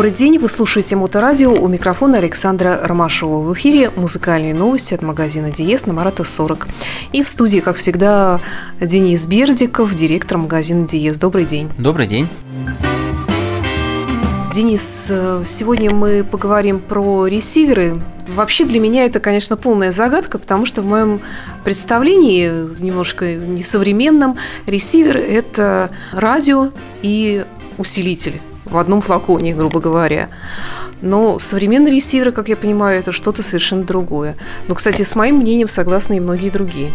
Добрый день, вы слушаете Моторадио, у микрофона Александра Ромашова. В эфире музыкальные новости от магазина Диес на Марата 40. И в студии, как всегда, Денис Бердиков, директор магазина Диес. Добрый день. Добрый день. Денис, сегодня мы поговорим про ресиверы. Вообще для меня это, конечно, полная загадка, потому что в моем представлении, немножко несовременном, ресивер – это радио и усилитель в одном флаконе, грубо говоря. Но современные ресиверы, как я понимаю, это что-то совершенно другое. Но, кстати, с моим мнением согласны и многие другие.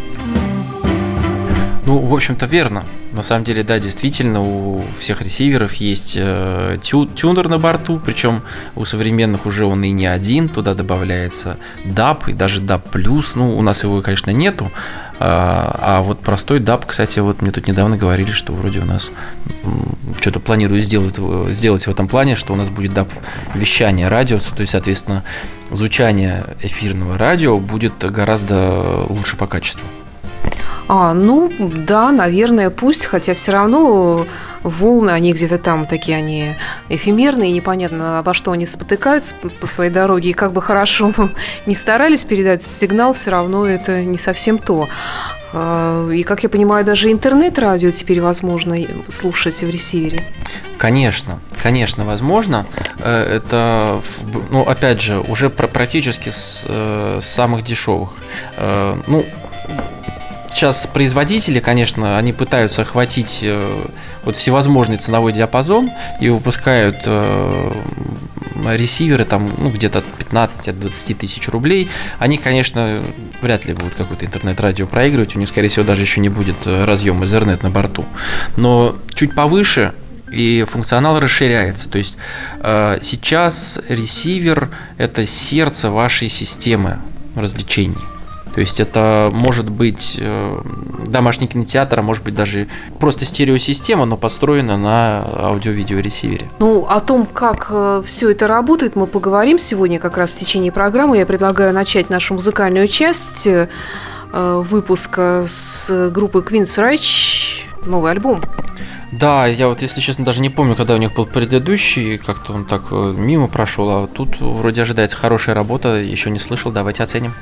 Ну, в общем-то, верно. На самом деле, да, действительно, у всех ресиверов есть э, тю, тюнер на борту, причем у современных уже он и не один, туда добавляется DAP и даже DAP+, ну, у нас его, конечно, нету, а, а вот простой DAP, кстати, вот мне тут недавно говорили, что вроде у нас что-то планирую сделать, сделать в этом плане, что у нас будет DAP вещание радиуса, то есть, соответственно, звучание эфирного радио будет гораздо лучше по качеству. А, ну, да, наверное, пусть, хотя все равно волны, они где-то там такие, они эфемерные, непонятно, обо что они спотыкаются по своей дороге, и как бы хорошо не старались передать сигнал, все равно это не совсем то. А, и, как я понимаю, даже интернет-радио теперь возможно слушать в ресивере. Конечно, конечно, возможно. Э, это, ну, опять же, уже практически с, э, с самых дешевых. Э, ну, сейчас производители, конечно, они пытаются охватить э, вот всевозможный ценовой диапазон и выпускают э, ресиверы там ну, где-то от 15 от 20 тысяч рублей. Они, конечно, вряд ли будут какой-то интернет-радио проигрывать, у них, скорее всего, даже еще не будет э, разъем Ethernet на борту. Но чуть повыше и функционал расширяется. То есть э, сейчас ресивер это сердце вашей системы развлечений. То есть это может быть э, домашний кинотеатр, а может быть даже просто стереосистема, но построена на аудио-видео ресивере. Ну, о том, как э, все это работает, мы поговорим сегодня как раз в течение программы. Я предлагаю начать нашу музыкальную часть э, выпуска с группы Queen's Reich, новый альбом. Да, я вот, если честно, даже не помню, когда у них был предыдущий, как-то он так мимо прошел, а тут вроде ожидается хорошая работа, еще не слышал, давайте оценим.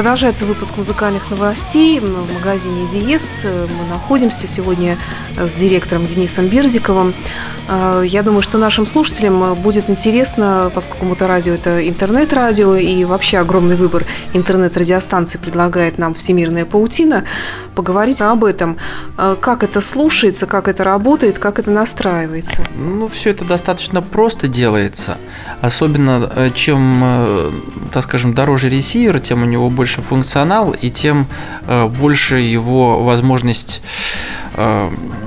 Продолжается выпуск музыкальных новостей в магазине Диес. Мы находимся сегодня с директором Денисом Бердиковым. А, я думаю, что нашим слушателям будет интересно, поскольку Моторадио – это интернет-радио, и вообще огромный выбор интернет-радиостанций предлагает нам «Всемирная паутина», поговорить об этом. Как это слушается, как это работает, как это настраивается? Ну, все это достаточно просто делается. Особенно, э, чем, э, так скажем, дороже ресивер, тем у него больше функционал, и тем э, больше его возможность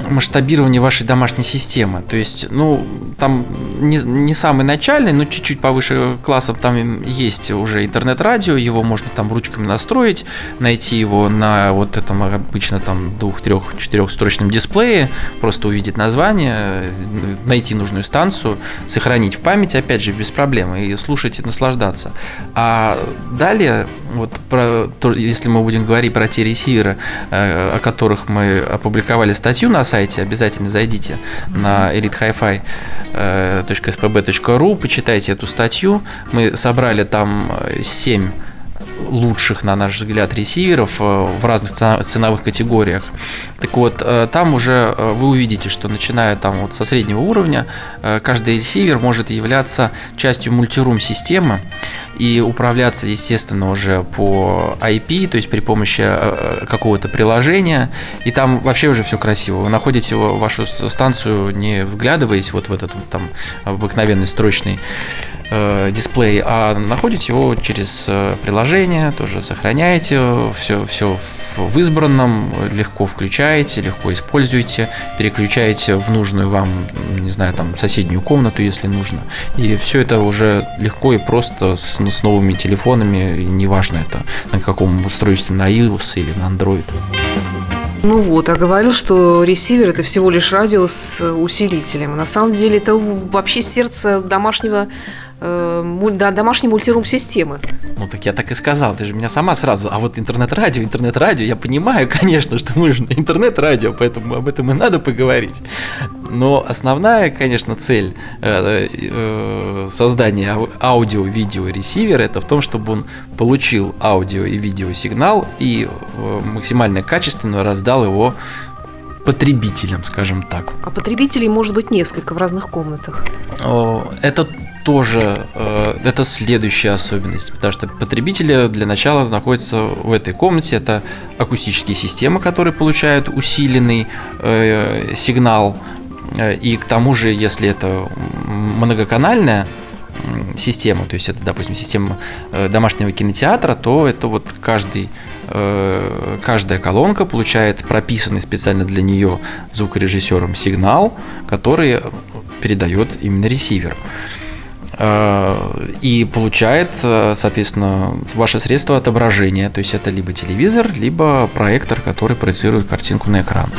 масштабирование вашей домашней системы. То есть, ну, там не, не самый начальный, но чуть-чуть повыше классом там есть уже интернет-радио, его можно там ручками настроить, найти его на вот этом обычно там двух, трех, четырехстрочном дисплее, просто увидеть название, найти нужную станцию, сохранить в памяти, опять же, без проблем, и слушать и наслаждаться. А далее, вот про, если мы будем говорить про те ресиверы, э, о которых мы опубликовали опубликовали статью на сайте, обязательно зайдите на elitehifi.spb.ru, почитайте эту статью. Мы собрали там 7 лучших, на наш взгляд, ресиверов э, в разных ценовых категориях. Так вот, э, там уже э, вы увидите, что начиная там вот со среднего уровня, каждый ресивер может являться частью мультирум системы и управляться, естественно, уже по IP, то есть при помощи какого-то приложения. И там вообще уже все красиво. Вы находите вашу станцию, не вглядываясь вот в этот вот там обыкновенный строчный э, дисплей, а находите его через э, приложение, тоже сохраняете, все, все в избранном, легко включаете, легко используете, переключаете в нужную вам, не знаю, там соседнюю комнату, если нужно. И все это уже легко и просто с, с новыми телефонами, неважно это на каком устройстве, на iOS или на Android. Ну вот, а говорил, что ресивер это всего лишь радио с усилителем. На самом деле это вообще сердце домашнего э, да, домашней мультирум системы. Ну так я так и сказал, ты же меня сама сразу. А вот интернет-радио, интернет-радио, я понимаю, конечно, что мы же интернет-радио, поэтому об этом и надо поговорить. Но основная, конечно, цель э, э, создания аудио-видео ресивера это в том, чтобы он получил аудио и видео сигнал и э, максимально качественно раздал его потребителям, скажем так. А потребителей может быть несколько в разных комнатах. Это тоже э, это следующая особенность, потому что потребители для начала находятся в этой комнате. Это акустические системы, которые получают усиленный э, сигнал. Э, и к тому же, если это многоканальная система, то есть это, допустим, система домашнего кинотеатра, то это вот каждый каждая колонка получает прописанный специально для нее звукорежиссером сигнал, который передает именно ресивер. Э, и получает, э, соответственно, ваше средство отображения. То есть это либо телевизор, либо проектор, который проецирует картинку на экран.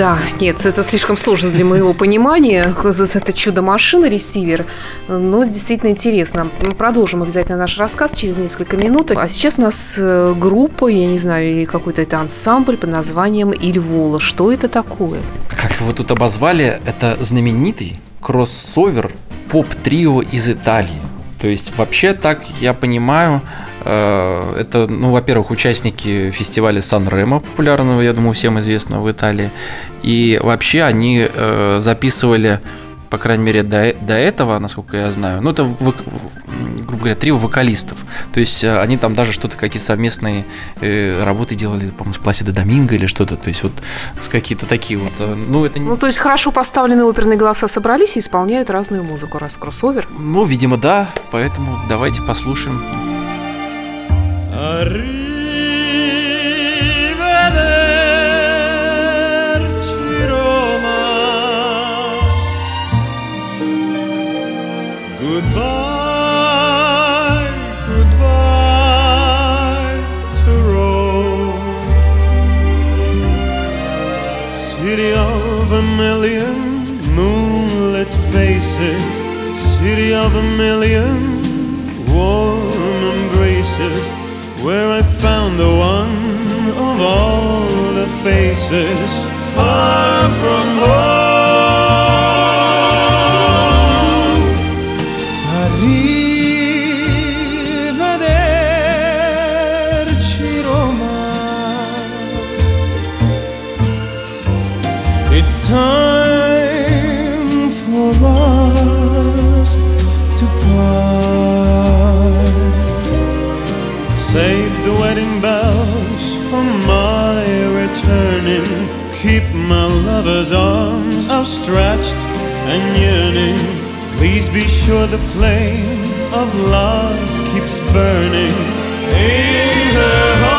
Да, нет, это слишком сложно для моего понимания. Это чудо-машина, ресивер. Но действительно интересно. Мы продолжим обязательно наш рассказ через несколько минут. А сейчас у нас э, группа, я не знаю, или какой-то это ансамбль под названием Ильвола. Что это такое? Как его тут обозвали, это знаменитый кроссовер поп-трио из Италии. То есть вообще так я понимаю, э, это, ну, во-первых, участники фестиваля Сан-Ремо, популярного, я думаю, всем известного в Италии. И вообще они э, записывали по крайней мере, до, до этого, насколько я знаю, ну, это, грубо говоря, трио вокалистов. То есть э, они там даже что-то, какие-то совместные э, работы делали, по-моему, с Пласидо Доминго или что-то. То есть вот с какие-то такие вот... Э, ну, это... ну, то есть хорошо поставленные оперные голоса собрались и исполняют разную музыку, раз кроссовер. Ну, видимо, да. Поэтому давайте послушаем. Goodbye, goodbye to Rome, city of a million moonlit faces, city of a million warm embraces, where I found the one of all the faces. Far from home. Arms outstretched and yearning. Please be sure the flame of love keeps burning in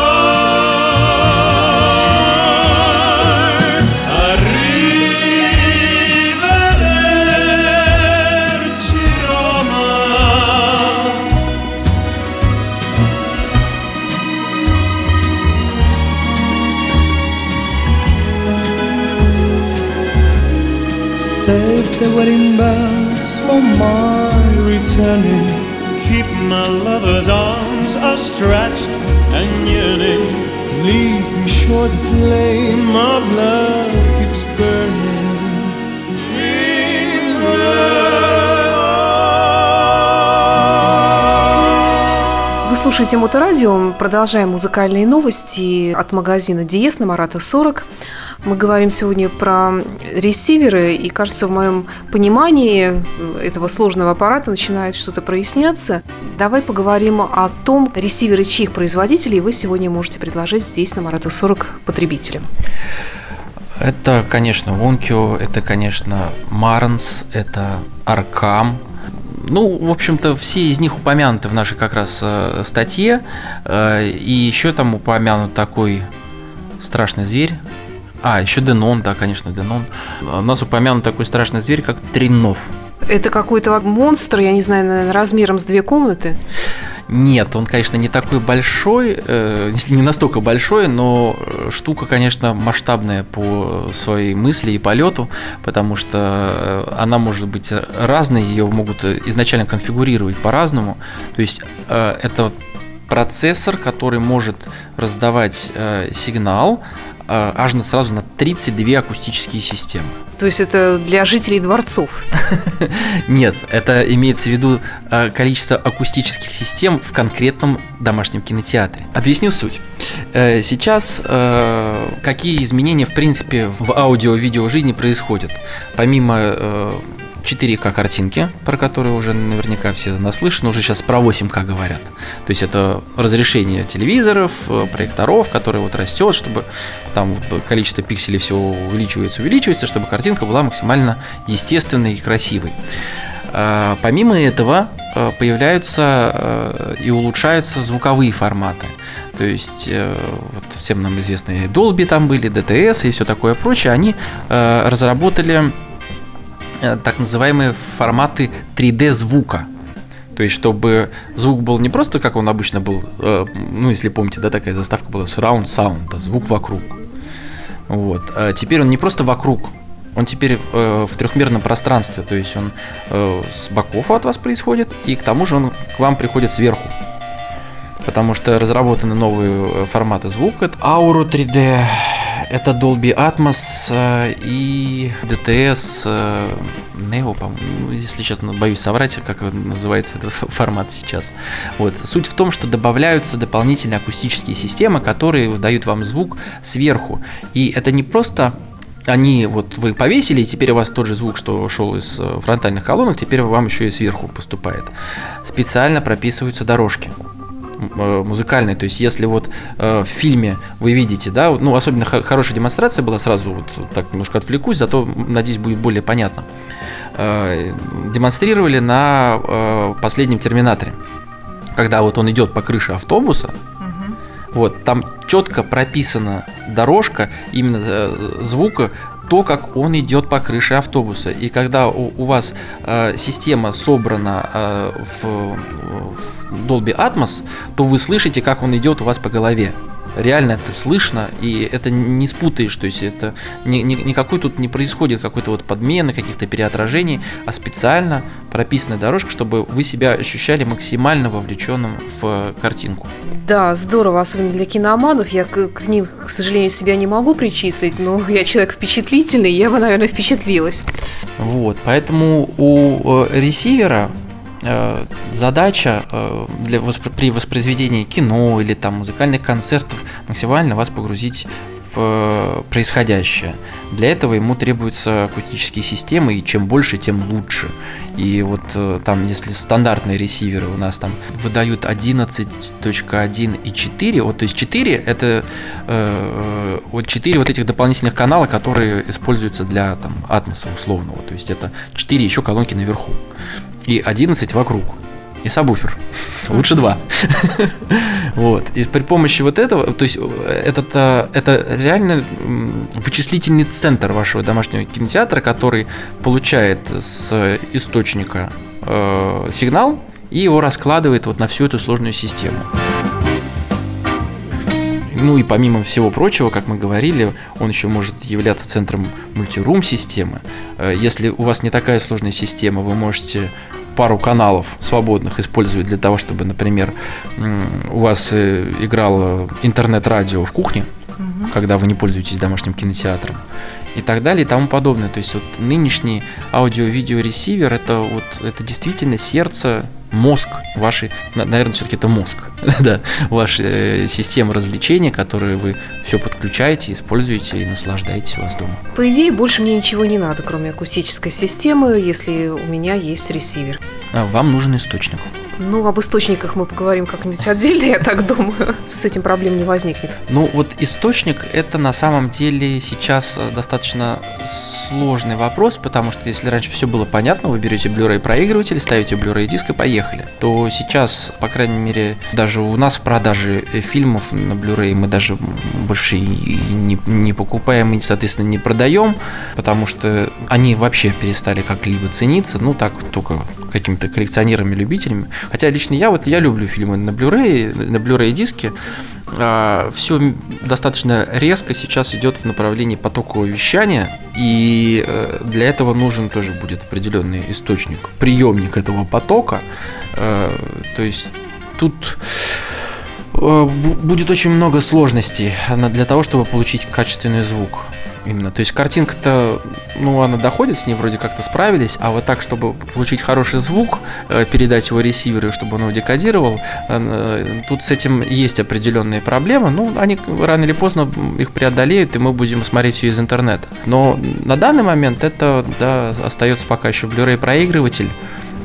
wedding bells for my returning. Keep my lover's arms outstretched and yearning. Please be sure the flame of love keeps burning. In Вы слушаете Моторадио. Продолжаем музыкальные новости от магазина Диес на Марата 40. Мы говорим сегодня про ресиверы, и, кажется, в моем понимании этого сложного аппарата начинает что-то проясняться. Давай поговорим о том, ресиверы чьих производителей вы сегодня можете предложить здесь на Марата 40 потребителям. Это, конечно, Onkyo, это, конечно, Marantz, это Arcam. Ну, в общем-то, все из них упомянуты в нашей как раз э, статье. Э, и еще там упомянут такой страшный зверь. А, еще Денон, да, конечно, Денон. У нас упомянут такой страшный зверь, как Тринов. Это какой-то монстр, я не знаю, наверное, размером с две комнаты. Нет, он, конечно, не такой большой, э, не настолько большой, но э, штука, конечно, масштабная по своей мысли и полету, потому что э, она может быть разной, ее могут изначально конфигурировать по-разному. То есть э, это процессор, который может раздавать э, сигнал э, аж на сразу на 32 акустические системы. То есть это для жителей дворцов. Нет, это имеется в виду э, количество акустических систем в конкретном домашнем кинотеатре. Объясню суть. Э, Сейчас э, какие изменения, в принципе, в аудио-видео жизни происходят? Помимо э, 4К картинки, про которые уже наверняка все наслышаны, уже сейчас про 8К говорят. То есть это разрешение телевизоров, э, проекторов, которые вот растет, чтобы там количество пикселей все увеличивается, увеличивается, чтобы картинка была максимально естественной и красивой. А, Помимо этого э, появляются э, и улучшаются звуковые форматы. То есть э, вот всем нам известные Dolby там были, DTS и все такое прочее. Они э, разработали э, так называемые форматы 3D звука. То есть, чтобы звук был не просто, как он обычно был, э, ну, если помните, да, такая заставка была surround sound, да, звук вокруг. Вот. А теперь он не просто вокруг, он теперь э, в трехмерном пространстве, то есть он э, с боков от вас происходит, и к тому же он к вам приходит сверху. Потому что разработаны новые э, форматы звука. Это Auro 3D, это Dolby Atmos э, и DTS э, Neo, по-моему, если честно, боюсь соврать, как называется этот формат сейчас. Вот. Суть в том, что добавляются дополнительные акустические системы, которые выдают вам звук сверху. И это не просто они вот вы повесили, и теперь у вас тот же звук, что шел из э, фронтальных колонок, теперь вам еще и сверху поступает. Специально прописываются дорожки э, музыкальные. То есть, если вот э, в фильме вы видите, да, ну, особенно хо- хорошая демонстрация была, сразу вот так немножко отвлекусь, зато, надеюсь, будет более понятно. Э, демонстрировали на э, последнем терминаторе. Когда вот он идет по крыше автобуса, вот, там четко прописана дорожка именно э, звука, то, как он идет по крыше автобуса. И когда у, у вас э, система собрана э, в, в Dolby Atmos, то вы слышите, как он идет у вас по голове. Реально это слышно, и это не спутаешь, то есть это ни, ни- никакой тут не происходит какой-то вот подмены, каких-то переотражений, а специально прописанная дорожка, чтобы вы себя ощущали максимально вовлеченным в картинку. Да, здорово, особенно для киноманов. Я к, к ним, к сожалению, себя не могу причислить, но я человек впечатлительный, я бы, наверное, впечатлилась. Вот, поэтому у э, ресивера э, задача э, для воспро- при воспроизведении кино или там музыкальных концертов максимально вас погрузить в э, происходящее. Для этого ему требуются акустические системы, и чем больше, тем лучше. И вот э, там, если стандартные ресиверы у нас там выдают 11.1 и 4, вот то есть 4 это э, вот четыре вот этих дополнительных канала, которые используются для там атмоса условного. То есть это четыре еще колонки наверху и 11 вокруг. И сабвуфер. Лучше два. вот. И при помощи вот этого, то есть это, э, это реально вычислительный центр вашего домашнего кинотеатра, который получает с источника э, сигнал и его раскладывает вот на всю эту сложную систему. Ну и помимо всего прочего, как мы говорили, он еще может являться центром мультирум системы. Э, если у вас не такая сложная система, вы можете пару каналов свободных использовать для того, чтобы, например, у вас э, играло интернет-радио в кухне, угу. когда вы не пользуетесь домашним кинотеатром и так далее и тому подобное. То есть вот нынешний аудио-видео-ресивер это вот это действительно сердце мозг вашей, наверное, все-таки это мозг, да, вашей э, системы развлечения, которые вы все подключаете, используете и наслаждаетесь у вас дома. По идее, больше мне ничего не надо, кроме акустической системы, если у меня есть ресивер. А, вам нужен источник. Ну, об источниках мы поговорим как-нибудь отдельно, я так думаю. С этим проблем не возникнет. Ну, вот источник – это на самом деле сейчас э, достаточно сложный вопрос, потому что если раньше все было понятно, вы берете Blu-ray проигрыватель, ставите Blu-ray диск и поехали, то сейчас, по крайней мере, даже у нас в продаже э, фильмов на Blu-ray мы даже больше и не, не покупаем и, соответственно, не продаем, потому что они вообще перестали как-либо цениться, ну так только какими-то коллекционерами, любителями. Хотя лично я вот я люблю фильмы на Blu-ray, на Blu-ray диске. А, все достаточно резко сейчас идет в направлении потокового вещания, и э, для этого нужен тоже будет определенный источник, приемник этого потока. Э, то есть тут э, будет очень много сложностей для того, чтобы получить качественный звук. Именно. То есть картинка-то, ну, она доходит, с ней вроде как-то справились, а вот так, чтобы получить хороший звук, э, передать его ресиверу, чтобы он его декодировал, э, тут с этим есть определенные проблемы. Ну, они рано или поздно их преодолеют, и мы будем смотреть все из интернета. Но на данный момент это, да, остается пока еще Blu-ray проигрыватель.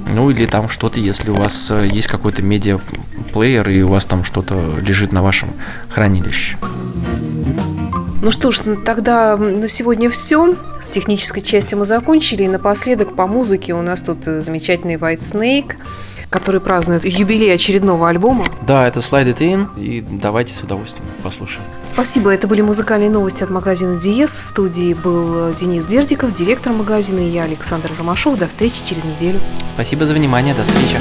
Ну или там что-то, если у вас э, есть какой-то медиаплеер и у вас там что-то лежит на вашем хранилище. Ну что ж, тогда на сегодня все. С технической частью мы закончили. И напоследок по музыке у нас тут э, замечательный White Snake, который празднует юбилей очередного альбома. Да, это Slide It In, и давайте с удовольствием послушаем. Спасибо, это были музыкальные новости от магазина Диес. В студии был э, Денис Бердиков, директор магазина, и я, Александр Ромашов. До встречи через неделю. Спасибо за внимание, до встречи.